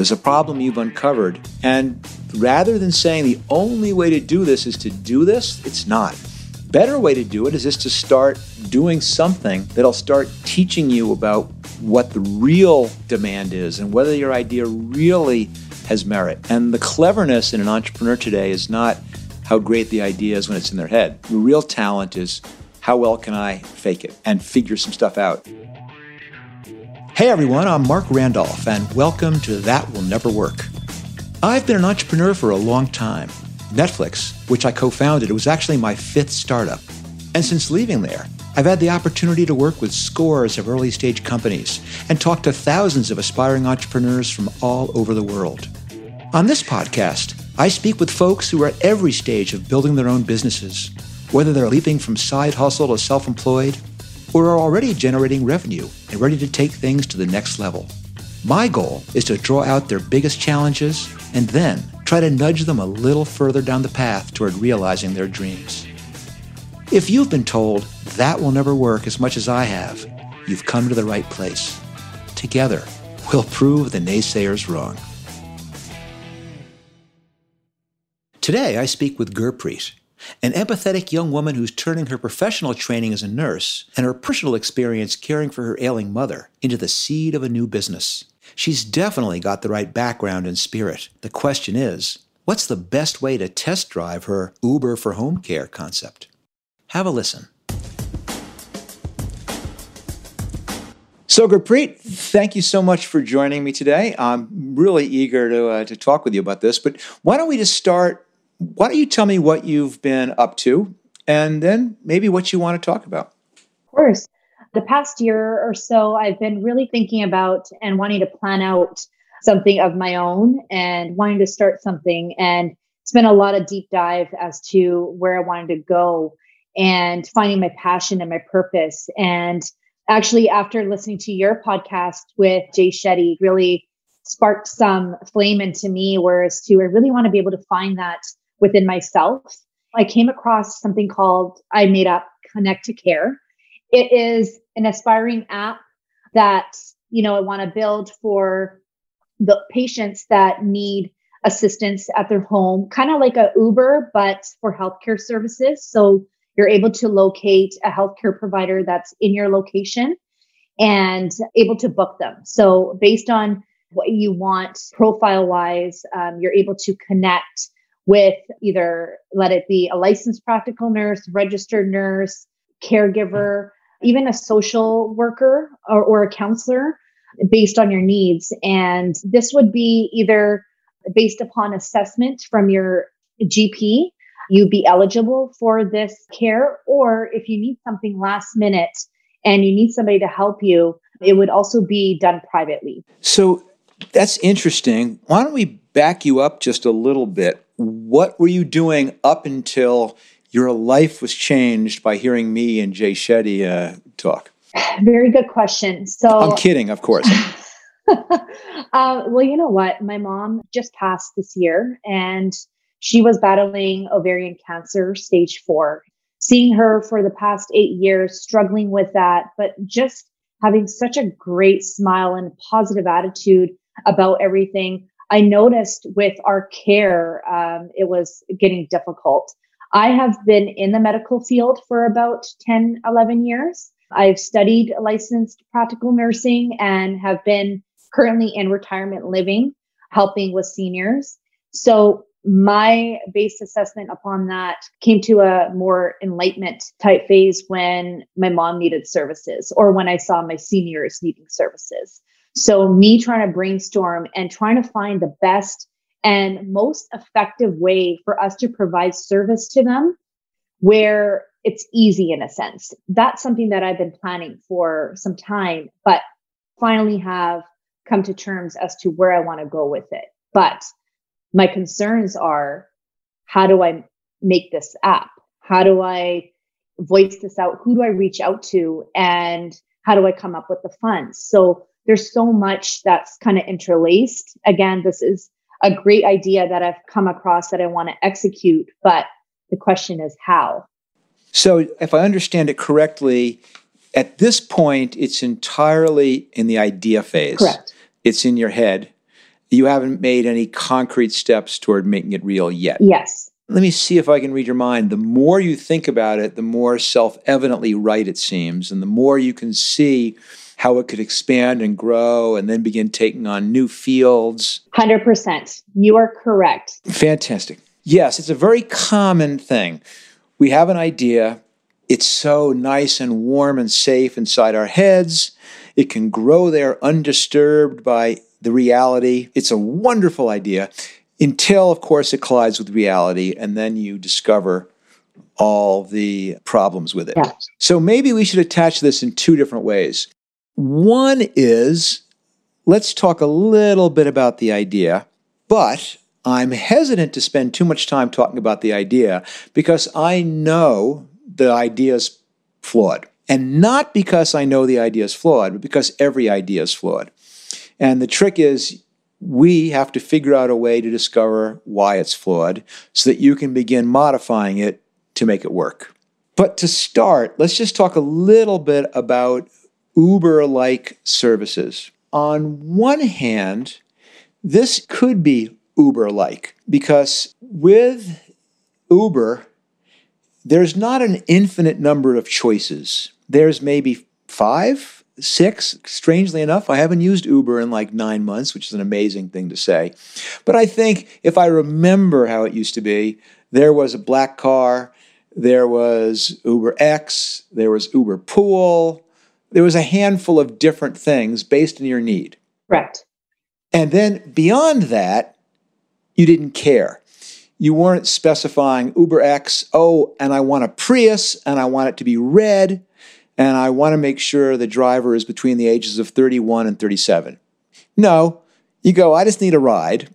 There's a problem you've uncovered. And rather than saying the only way to do this is to do this, it's not. Better way to do it is just to start doing something that'll start teaching you about what the real demand is and whether your idea really has merit. And the cleverness in an entrepreneur today is not how great the idea is when it's in their head. The real talent is how well can I fake it and figure some stuff out. Hey everyone, I'm Marc Randolph, and welcome to That Will Never Work. I've been an entrepreneur for a long time. Netflix, which I co founded, was actually my fifth startup. And since leaving there, I've had the opportunity to work with scores of early stage companies and talk to thousands of aspiring entrepreneurs from all over the world. On this podcast, I speak with folks who are at every stage of building their own businesses, whether they're leaping from side hustle to self employed or are already generating revenue and ready to take things to the next level. My goal is to draw out their biggest challenges and then try to nudge them a little further down the path toward realizing their dreams. If you've been told that will never work as much as I have, you've come to the right place. Together, we'll prove the naysayers wrong. Today, I speak with Gurpreet, an empathetic young woman who's turning her professional training as a nurse and her personal experience caring for her ailing mother into the seed of a new business. She's definitely got the right background and spirit. The question is, what's the best way to test drive her Uber for home care concept? Have a listen. So, Gurpreet, thank you so much for joining me today. I'm really eager to, uh, to talk with you about this, but why don't we just start why don't you tell me what you've been up to and then maybe what you want to talk about? Of course. The past year or so, I've been really thinking about and wanting to plan out something of my own and wanting to start something. And it's been a lot of deep dive as to where I wanted to go and finding my passion and my purpose. And actually, after listening to your podcast with Jay Shetty, really sparked some flame into me, whereas to I really want to be able to find that within myself. I came across something called I made up Connect to Care. It is an aspiring app that, you know, I want to build for the patients that need assistance at their home, kind of like a Uber, but for healthcare services. So you're able to locate a healthcare provider that's in your location and able to book them. So based on what you want profile wise, um, you're able to connect with either let it be a licensed practical nurse, registered nurse, caregiver, even a social worker or, or a counselor based on your needs. And this would be either based upon assessment from your GP, you'd be eligible for this care, or if you need something last minute and you need somebody to help you, it would also be done privately. So that's interesting. Why don't we back you up just a little bit? what were you doing up until your life was changed by hearing me and Jay Shetty uh, talk? Very good question. So I'm kidding, of course. uh, well, you know what? My mom just passed this year, and she was battling ovarian cancer, stage four. Seeing her for the past eight years, struggling with that, but just having such a great smile and positive attitude about everything I noticed with our care, um, it was getting difficult. I have been in the medical field for about 10, 11 years. I've studied licensed practical nursing and have been currently in retirement living, helping with seniors. So my base assessment upon that came to a more enlightenment type phase when my mom needed services or when I saw my seniors needing services. So, me trying to brainstorm and trying to find the best and most effective way for us to provide service to them where it's easy in a sense. That's something that I've been planning for some time, but finally have come to terms as to where I want to go with it. But my concerns are how do I make this app? How do I voice this out? Who do I reach out to? And how do I come up with the funds? So there's so much that's kind of interlaced. Again, this is a great idea that I've come across that I want to execute, but the question is how. So, if I understand it correctly, at this point, it's entirely in the idea phase. Correct. It's in your head. You haven't made any concrete steps toward making it real yet. Yes. Let me see if I can read your mind. The more you think about it, the more self evidently right it seems, and the more you can see how it could expand and grow and then begin taking on new fields. 100%. You are correct. Fantastic. Yes, it's a very common thing. We have an idea, it's so nice and warm and safe inside our heads. It can grow there undisturbed by the reality. It's a wonderful idea until, of course, it collides with reality, and then you discover all the problems with it. Yeah. So maybe we should attach this in two different ways. One is let's talk a little bit about the idea, but I'm hesitant to spend too much time talking about the idea because I know the idea is flawed. And not because I know the idea is flawed, but because every idea is flawed. And the trick is we have to figure out a way to discover why it's flawed so that you can begin modifying it to make it work. But to start, let's just talk a little bit about Uber like services. On one hand, this could be Uber like because with Uber, there's not an infinite number of choices. There's maybe five, six. Strangely enough, I haven't used Uber in like nine months, which is an amazing thing to say. But I think if I remember how it used to be, there was a black car, there was Uber X, there was Uber Pool, there was a handful of different things based on your need. Correct. And then beyond that, you didn't care. You weren't specifying Uber X, oh, and I want a Prius and I want it to be red and I want to make sure the driver is between the ages of 31 and 37. No, you go, I just need a ride.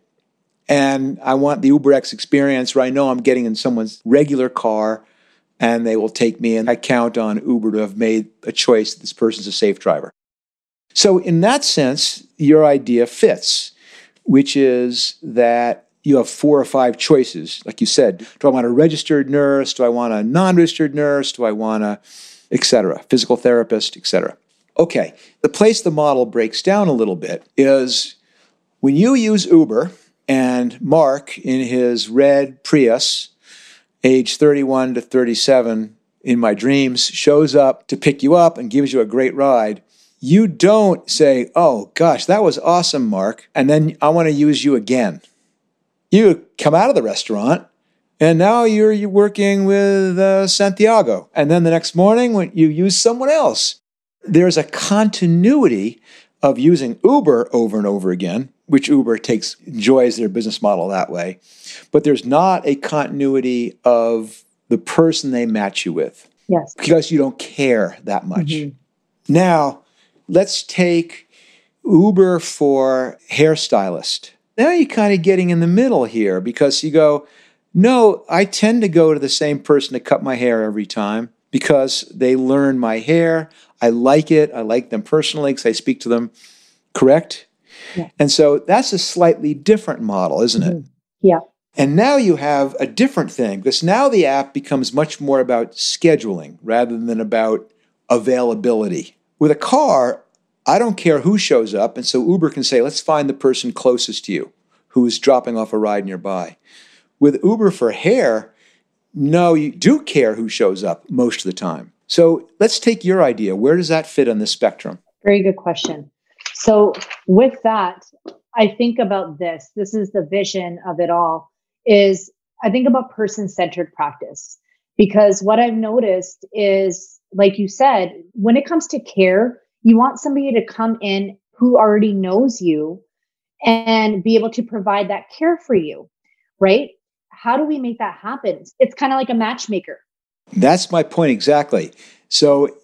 And I want the Uber X experience where I know I'm getting in someone's regular car and they will take me. And I count on Uber to have made a choice that this person's a safe driver. So, in that sense, your idea fits, which is that you have four or five choices. Like you said, do I want a registered nurse? Do I want a non registered nurse? Do I want a etc., physical therapist, etc. Okay, the place the model breaks down a little bit is when you use Uber and Mark in his red Prius, age 31 to 37, in my dreams, shows up to pick you up and gives you a great ride, you don't say, Oh gosh, that was awesome, Mark, and then I want to use you again. You come out of the restaurant and now you're, working with uh, Santiago. And then the next morning, when you use someone else, there's a continuity of using Uber over and over again, which Uber takes enjoys their business model that way. But there's not a continuity of the person they match you with. Yes. Because you don't care that much. Mm-hmm. Now, let's take Uber for hairstylist. Now you're kind of getting in the middle here because you go, no, I tend to go to the same person to cut my hair every time because they learn my hair. I like it. I like them personally because I speak to them. Correct? Yeah. And so that's a slightly different model, isn't it? Mhm. Yeah. And now you have a different thing because now the app becomes much more about scheduling rather than about availability. With a car, I don't care who shows up. And so Uber can say, let's find the person closest to you who's dropping off a ride nearby. With Uber for hair, no, you do care who shows up most of the time. So let's take your idea. Where does that fit on the spectrum? Very good question. So, with that, I think about this. This is the vision of it all is I think about person-centered practice because what I've noticed is like you said, when it comes to care, you want somebody to come in who already knows you and be able to provide that care for you, right? How do we make that happen? It's kind of like a matchmaker. That's my point exactly. So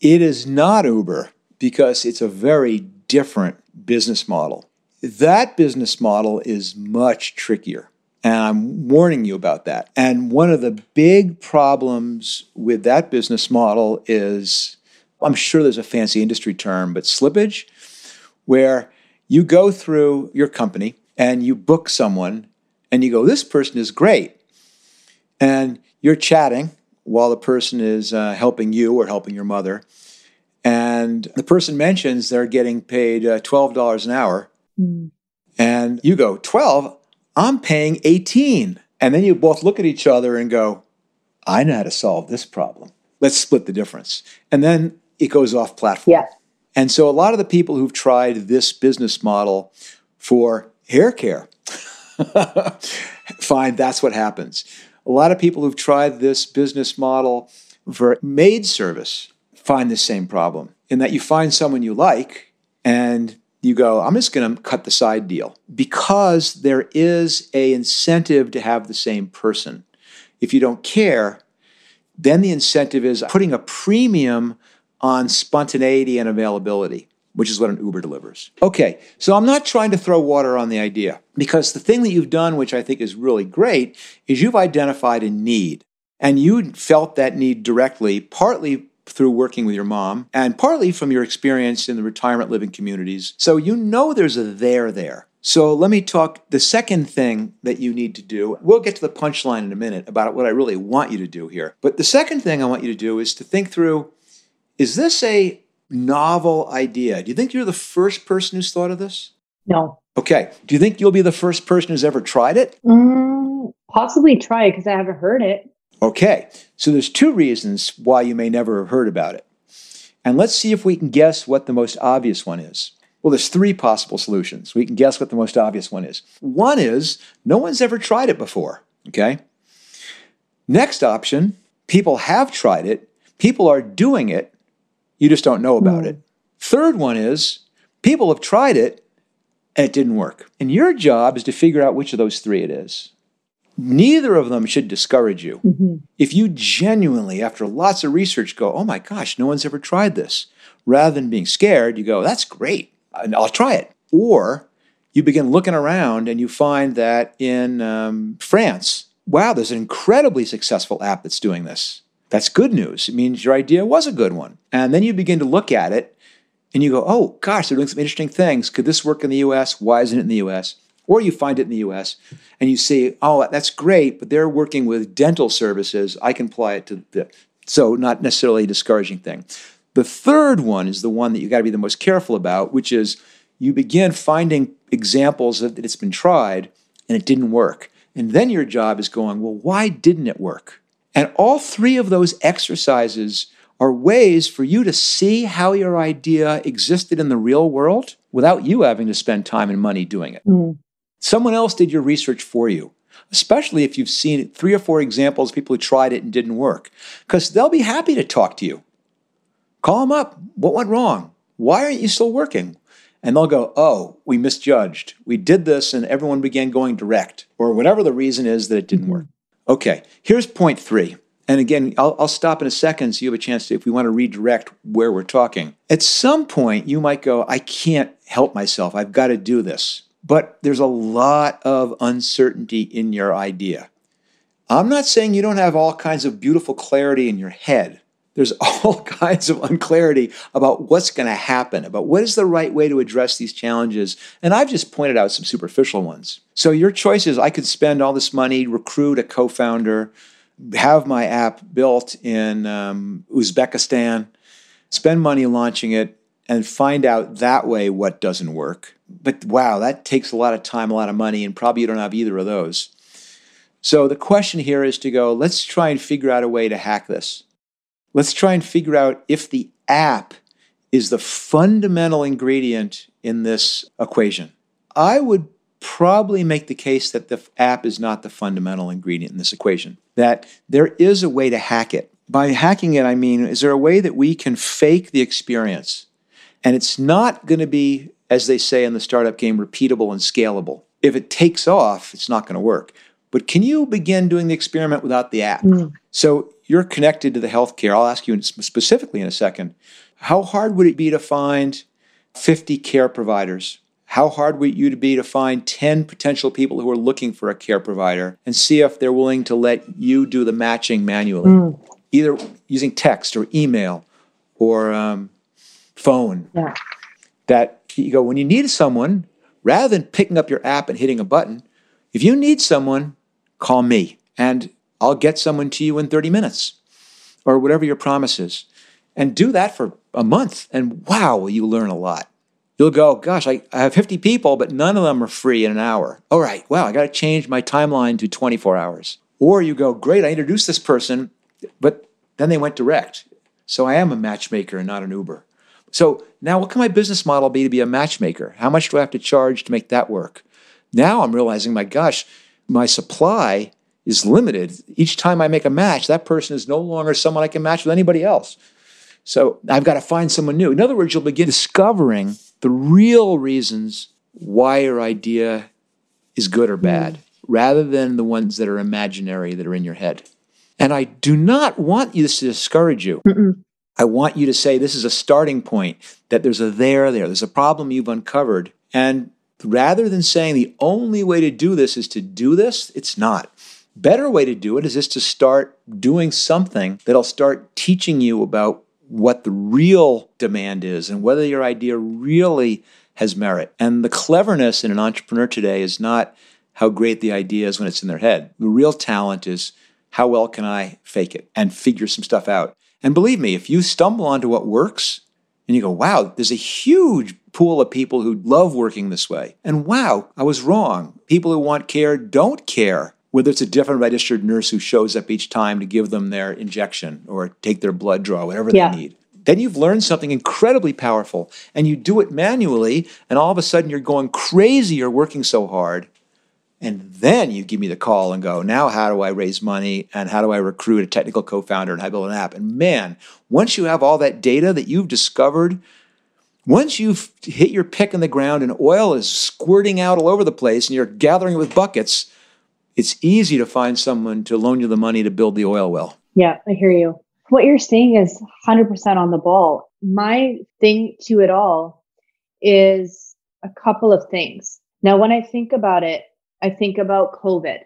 it is not Uber because it's a very different business model. That business model is much trickier. And I'm warning you about that. And one of the big problems with that business model is I'm sure there's a fancy industry term, but slippage, where you go through your company and you book someone and you go, This person is great. And you're chatting while the person is uh, helping you or helping your mother. And the person mentions they're getting paid uh, $12 an hour. Mm. And you go, 12? I'm paying 18. And then you both look at each other and go, I know how to solve this problem. Let's split the difference. And then it goes off platform. Yeah. And so a lot of the people who've tried this business model for hair care find that's what happens. A lot of people who've tried this business model for maid service find the same problem in that you find someone you like and you go, I'm just going to cut the side deal because there is a incentive to have the same person. If you don't care, then the incentive is putting a premium on spontaneity and availability, which is what an Uber delivers. Okay, so I'm not trying to throw water on the idea because the thing that you've done, which I think is really great, is you've identified a need and you felt that need directly, partly through working with your mom and partly from your experience in the retirement living communities. So you know there's a there there. So let me talk the second thing that you need to do. We'll get to the punchline in a minute about what I really want you to do here. But the second thing I want you to do is to think through is this a novel idea? Do you think you're the first person who's thought of this? No. Okay. Do you think you'll be the first person who's ever tried it? Mm, possibly try it because I haven't heard it. Okay. So there's two reasons why you may never have heard about it. And let's see if we can guess what the most obvious one is. Well, there's three possible solutions. We can guess what the most obvious one is. One is no one's ever tried it before. Okay. Next option, people have tried it, people are doing it, you just don't know about Mm. it. Third one is people have tried it and it didn't work. And your job is to figure out which of those three it is. Neither of them should discourage you. Mhm. If you genuinely, after lots of research, go, oh my gosh, no one's ever tried this, rather than being scared, you go, that's great, and I'll try it. Or you begin looking around and you find that in um, France, wow, there's an incredibly successful app that's doing this. That's good news. It means your idea was a good one. And then you begin to look at it and you go, oh gosh, they're doing some interesting things. Could this work in the US? Why isn't it in the US? Or you find it in the US and you say, oh, that's great, but they're working with dental services. I can apply it to the. So, not necessarily a discouraging thing. The third one is the one that you got to be the most careful about, which is you begin finding examples that it's been tried and it didn't work. And then your job is going, well, why didn't it work? And all three of those exercises are ways for you to see how your idea existed in the real world without you having to spend time and money doing it. Mm. Someone else did your research for you, especially if you've seen three or four examples of people who tried it and didn't work, because they'll be happy to talk to you. Call them up. What went wrong? Why aren't you still working? And they'll go, Oh, we misjudged. We did this and everyone began going direct, or whatever the reason is that it didn't mm-hmm. work. Okay, here's point three. And again, I'll, I'll stop in a second so you have a chance to, if we want to redirect where we're talking. At some point, you might go, I can't help myself. I've got to do this. But there's a lot of uncertainty in your idea. I'm not saying you don't have all kinds of beautiful clarity in your head. There's all kinds of unclarity about what's going to happen, about what is the right way to address these challenges. And I've just pointed out some superficial ones. So your choice is I could spend all this money, recruit a co founder, have my app built in um, Uzbekistan, spend money launching it, and find out that way what doesn't work. But wow, that takes a lot of time, a lot of money, and probably you don't have either of those. So the question here is to go, let's try and figure out a way to hack this. Let's try and figure out if the app is the fundamental ingredient in this equation. I would probably make the case that the app is not the fundamental ingredient in this equation, that there is a way to hack it. By hacking it, I mean, is there a way that we can fake the experience? And it's not going to be, as they say in the startup game, repeatable and scalable. If it takes off, it's not going to work. But can you begin doing the experiment without the app? Mm. So you're connected to the healthcare. I'll ask you specifically in a second. How hard would it be to find 50 care providers? How hard would you be to find 10 potential people who are looking for a care provider and see if they're willing to let you do the matching manually, Mm. either using text or email or um, phone? Yeah. That you go, when you need someone, rather than picking up your app and hitting a button, if you need someone, call me and I'll get someone to you in 30 minutes or whatever your promise is. And do that for a month. And wow, you learn a lot. You'll go, gosh, I, I have 50 people, but none of them are free in an hour. All right, wow, I got to change my timeline to 24 hours. Or you go, great, I introduced this person, but then they went direct. So I am a matchmaker and not an Uber. So now what can my business model be to be a matchmaker? How much do I have to charge to make that work? Now I'm realizing, my gosh, my supply is limited. Each time I make a match, that person is no longer someone I can match with anybody else. So I've got to find someone new. In other words, you'll begin discovering the real reasons why your idea is good or bad, rather than the ones that are imaginary that are in your head. And I do not want this to discourage you. Mm-mm. I want you to say this is a starting point, that there's a there there, there's a problem you've uncovered. And rather than saying the only way to do this is to do this, it's not. Better way to do it is just to start doing something that'll start teaching you about what the real demand is and whether your idea really has merit. And the cleverness in an entrepreneur today is not how great the idea is when it's in their head. The real talent is how well can I fake it and figure some stuff out. And believe me, if you stumble onto what works and you go, wow, there's a huge pool of people who love working this way. And wow, I was wrong. People who want care don't care whether it's a different registered nurse who shows up each time to give them their injection or take their blood draw, whatever yeah. they need. Then you've learned something incredibly powerful and you do it manually, and all of a sudden you're going crazy, you're working so hard and then you give me the call and go, now how do I raise money and how do I recruit a technical co founder and how I build an app? And man, once you have all that data that you've discovered, once you've hit your pick in the ground and oil is squirting out all over the place and you're gathering it with buckets, it's easy to find someone to loan you the money to build the oil well. Yeah, I hear you. What you're saying is 100% on the ball. My thing to it all is a couple of things. Now, when I think about it, I think about COVID.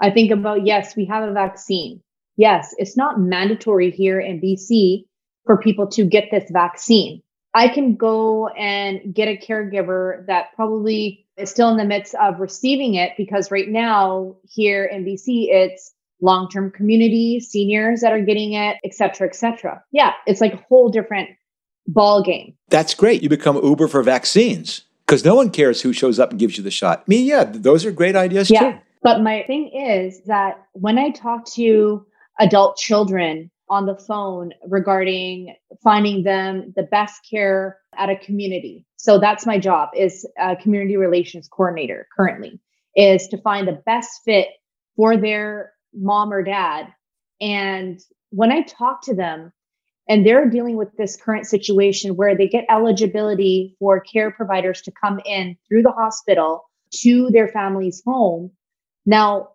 I think about, yes, we have a vaccine. Yes, it's not mandatory here in BC for people to get this vaccine. I can go and get a caregiver that probably is still in the midst of receiving it because right now here in BC, it's long-term community, seniors that are getting it, et cetera, et cetera. Yeah, it's like a whole different ball game. That's great. You become Uber for vaccines because no one cares who shows up and gives you the shot. Me, yeah, those are great ideas yeah. too. But my thing is that when I talk to adult children on the phone regarding finding them the best care at a community. So that's my job is a community relations coordinator currently is to find the best fit for their mom or dad. And when I talk to them, and they're dealing with this current situation where they get eligibility for care providers to come in through the hospital to their family's home. Now,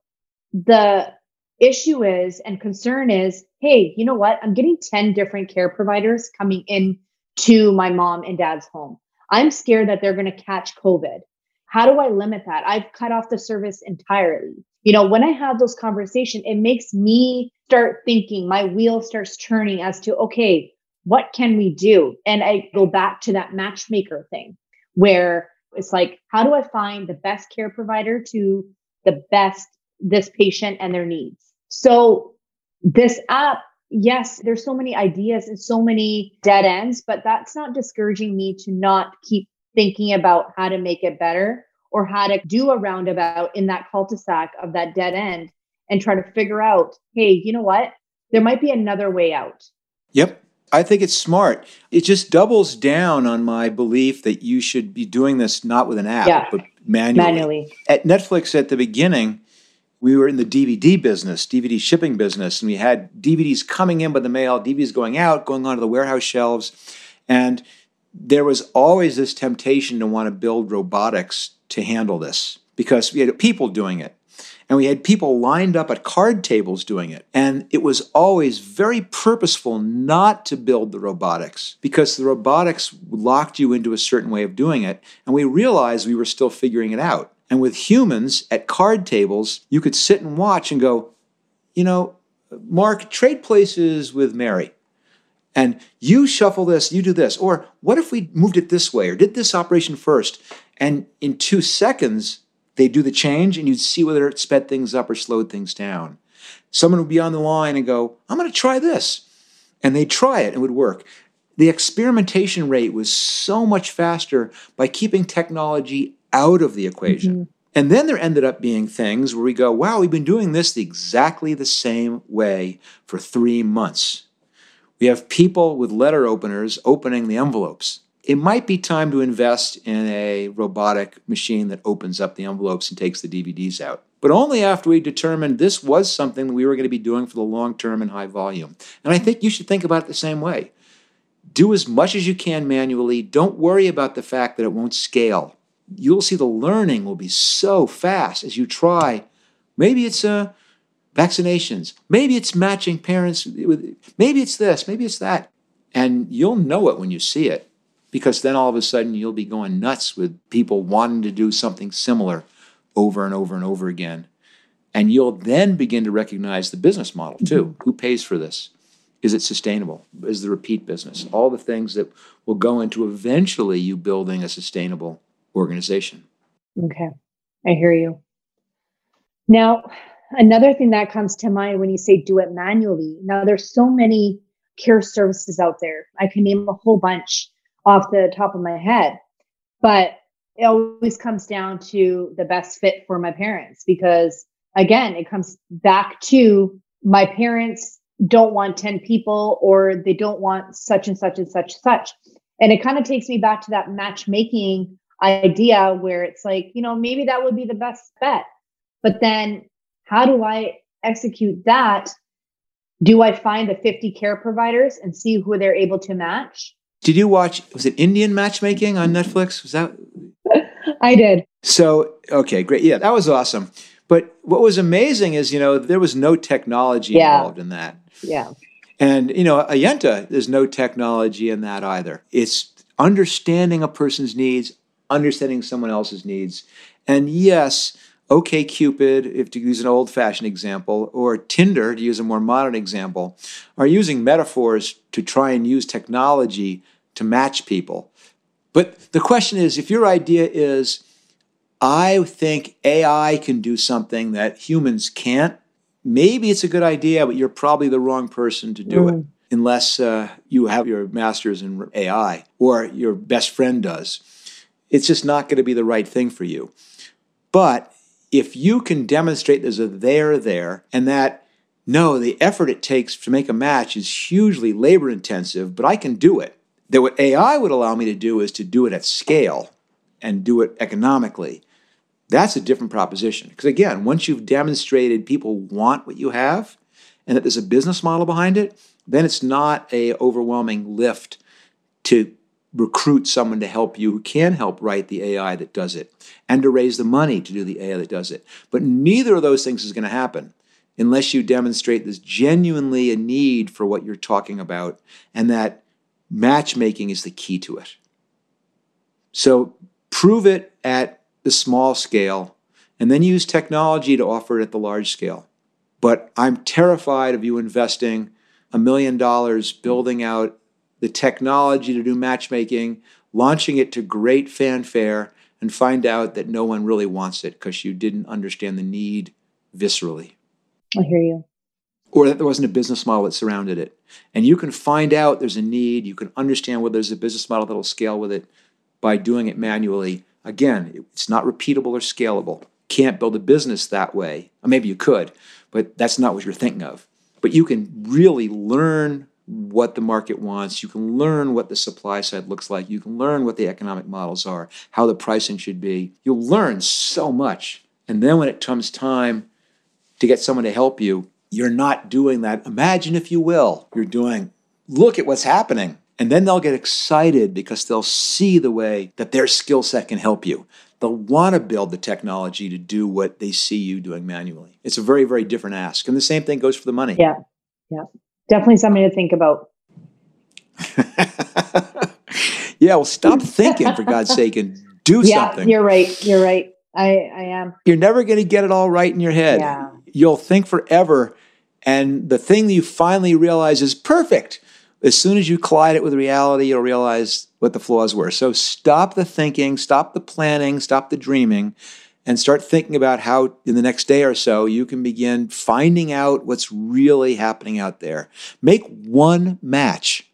the issue is and concern is hey, you know what? I'm getting 10 different care providers coming in to my mom and dad's home. I'm scared that they're going to catch COVID. How do I limit that? I've cut off the service entirely. You know, when I have those conversations, it makes me start thinking, my wheel starts turning as to, okay, what can we do? And I go back to that matchmaker thing where it's like, how do I find the best care provider to the best this patient and their needs? So this app, yes, there's so many ideas and so many dead ends, but that's not discouraging me to not keep thinking about how to make it better or how to do a roundabout in that cul-de-sac of that dead end and try to figure out, hey, you know what? There might be another way out. Yep. I think it's smart. It just doubles down on my belief that you should be doing this not with an app, yeah. but manually. manually. At Netflix at the beginning, we were in the DVD business, DVD shipping business, and we had DVDs coming in by the mail, DVDs going out, going onto the warehouse shelves. And there was always this temptation to want to build robotics to handle this because we had people doing it. And we had people lined up at card tables doing it. And it was always very purposeful not to build the robotics because the robotics locked you into a certain way of doing it. And we realized we were still figuring it out. And with humans at card tables, you could sit and watch and go, you know, Mark, trade places with Mary. And you shuffle this, you do this. Or what if we moved it this way or did this operation first? And in two seconds, they do the change and you'd see whether it sped things up or slowed things down. Someone would be on the line and go, I'm going to try this. And they'd try it and it would work. the experimentation rate was so much faster by keeping technology out of the equation. Mm-hmm. And then there ended up being things where we go, wow, we've been doing this exactly the same way for three months. We have people with letter openers opening the envelopes. It might be time to invest in a robotic machine that opens up the envelopes and takes the DVDs out. But only after we determined this was something we were going to be doing for the long term and high volume. And I think you should think about it the same way. Do as much as you can manually. Don't worry about the fact that it won't scale. You'll see the learning will be so fast as you try. Maybe it's uh, vaccinations. Maybe it's matching parents maybe it's this, maybe it's that. And you'll know it when you see it because then all of a sudden you'll be going nuts with people wanting to do something similar over and over and over again. And you'll then begin to recognize the business model too. Mm-hmm. Who pays for this? Is it sustainable? Is the repeat business? All the things that will go into eventually you building a sustainable organization. Okay. I hear you. Now, another thing that comes to mind when you say do it manually. Now, there's so many care services out there. I can name a whole bunch off the top of my head, but it always comes down to the best fit for my parents because, again, it comes back to my parents don't want 10 people or they don't want such and such and such such. And it kind of takes me back to that matchmaking idea where it's like you know maybe that would be the best bet but then how do i execute that? Do i find the 50 care providers and see who they're able to match did you watch was it indian matchmaking on netflix was that i did so okay great yeah that was awesome but what was amazing is you know there was no technology yeah. involved in that yeah. And, you know, Ayenta, there's no technology in that either. It's understanding a person's needs, understanding someone else's needs. And yes, OkCupid, if to use an old fashioned example, or Tinder, to use a more modern example, are using metaphors to try and use technology to match people. But the question is if your idea is, I think AI can do something that humans can't, maybe it's a good idea, but you're probably the wrong person to do mm. it unless uh, you have your master's in AI or your best friend does. It's just not going to be the right thing for you. But if you can demonstrate there's a there there and that no, the effort it takes to make a match is hugely labor intensive, but I can do it. That what AI would allow me to do is to do it at scale and do it economically. That's a different proposition. Because again, once you've demonstrated people want what you have and that there's a business model behind it, then it's not a overwhelming lift to recruit someone to help you who can help write the AI that does it and to raise the money to do the AI that does it. But neither of those things is going to happen unless you demonstrate there's genuinely a need for what you're talking about and that matchmaking is the key to it. So prove it at the small scale and then use technology to offer it at the large scale. But I'm terrified of you investing a million dollars building out the technology to do matchmaking, launching it to great fanfare, and find out that no one really wants it because you didn't understand the need viscerally. I hear you. Or that there wasn't a business model that surrounded it. And you can find out there's a need, you can understand whether there's a business model that'll scale with it by doing it manually Again, it's not repeatable or scalable. Can't build a business that way. Or maybe you could, but that's not what you're thinking of. But you can really learn what the market wants. You can learn what the supply side looks like. You can learn what the economic models are, how the pricing should be. You'll learn so much. And then when it comes time to get someone to help you, you're not doing that. Imagine, if you will, you're doing, look at what's happening. And then they'll get excited because they'll see the way that their skill set can help you. They'll want to build the technology to do what they see you doing manually. It's a very, very different ask. And the same thing goes for the money. Yeah. Yeah. Definitely something to think about. yeah. Well, stop thinking, for God's sake, and do yeah, something. You're right. You're right. I, I am. You're never going to get it all right in your head. Yeah. You'll think forever. And the thing that you finally realize is perfect as soon as you collide it with reality, you'll realize what the flaws were. So stop the thinking, stop the planning, stop the dreaming, and start thinking about how in the next day or so you can begin finding out what's really happening out there. Make one match.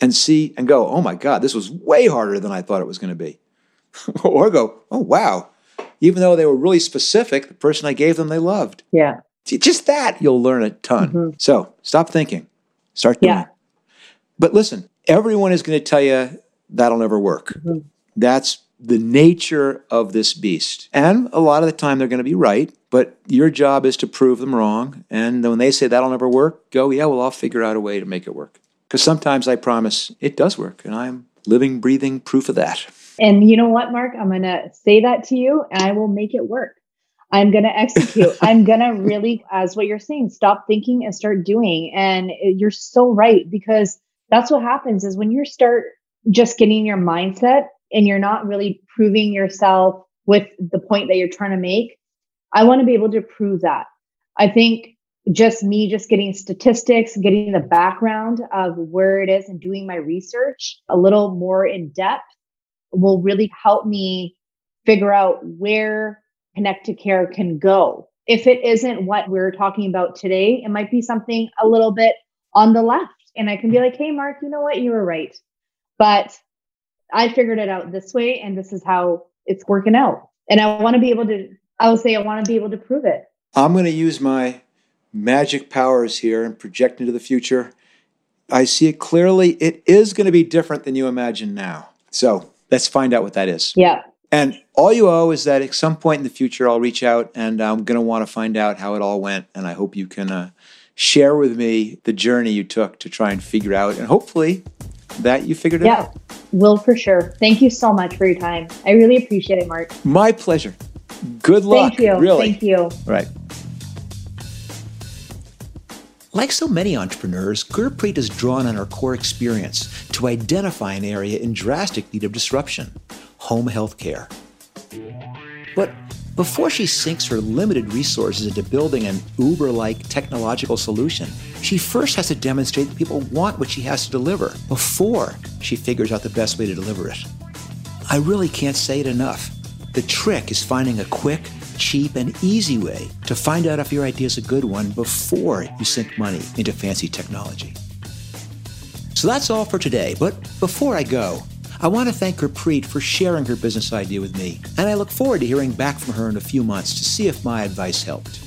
and see and go, oh my God, this was way harder than I thought it was going to be. or go, oh wow, even though they were really specific, the person I gave them they loved. Yeah. Just that, you'll learn a ton. Mm-hmm. So stop thinking, start doing. Yeah. But listen, everyone is going to tell you that'll never work. Mm-hmm. That's the nature of this beast. And a lot of the time they're going to be right, but your job is to prove them wrong. And when they say that'll never work, go, yeah, well, I'll figure out a way to make it work. Because sometimes I promise it does work, and I'm living, breathing proof of that. And you know what, Marc? I'm going to say that to you, and I will make it work. I'm going to execute. I'm going to really, as what you're saying, stop thinking and start doing. And you're so right because that's what happens is when you start just getting your mindset and you're not really proving yourself with the point that you're trying to make. I want to be able to prove that. I think just me just getting statistics, getting the background of where it is and doing my research a little more in depth will really help me figure out where connected care can go. If it isn't what we're talking about today, it might be something a little bit on the left. And I can be like, hey, Marc, you know what? You were right. But I figured it out this way, and this is how it's working out. And I want to be able to, I will say, I want to be able to prove it. I'm going to use my magic powers here and project into the future. I see it clearly. It is going to be different than you imagine now. So let's find out what that is. Yeah. And all you owe is that at some point in the future, I'll reach out and I'm going to want to find out how it all went. And I hope you can uh, share with me the journey you took to try and figure out. And hopefully, that you figured it yeah, out. Will for sure. Thank you so much for your time. I really appreciate it, Marc. My pleasure. Good luck. Thank you. Really. Thank you. Right. Like so many entrepreneurs, Gurpreet is drawn on her core experience to identify an area in drastic need of disruption home health care. But before she sinks her limited resources into building an Uber like technological solution, she first has to demonstrate that people want what she has to deliver before she figures out the best way to deliver it. I really can't say it enough. The trick is finding a quick, cheap, and easy way to find out if your idea is a good one before you sink money into fancy technology. So that's all for today, but before I go, I want to thank Gurpreet for sharing her business idea with me, and I look forward to hearing back from her in a few months to see if my advice helped.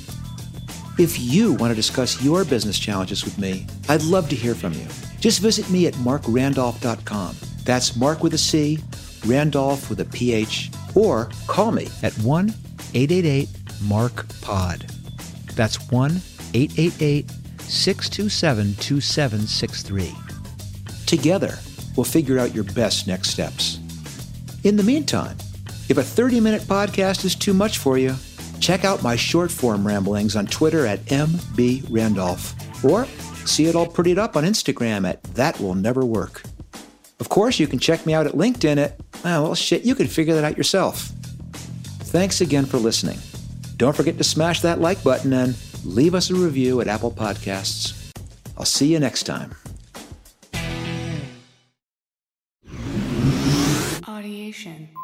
If you want to discuss your business challenges with me, I'd love to hear from you. Just visit me at marcrandolph.com. That's Marc with a C, Randolph with a PH, or call me at 1 888 Marc Pod. That's 1 888 627 2763. Together, will figure out your best next steps. In the meantime, if a 30 minute podcast is too much for you, check out my short form ramblings on Twitter at MBRandolph or see it all prettied up on Instagram at That Will Never Work. Of course, you can check me out at LinkedIn at, oh, well, shit, you can figure that out yourself. Thanks again for listening. Don't forget to smash that like button and leave us a review at Apple Podcasts. I'll see you next time. information.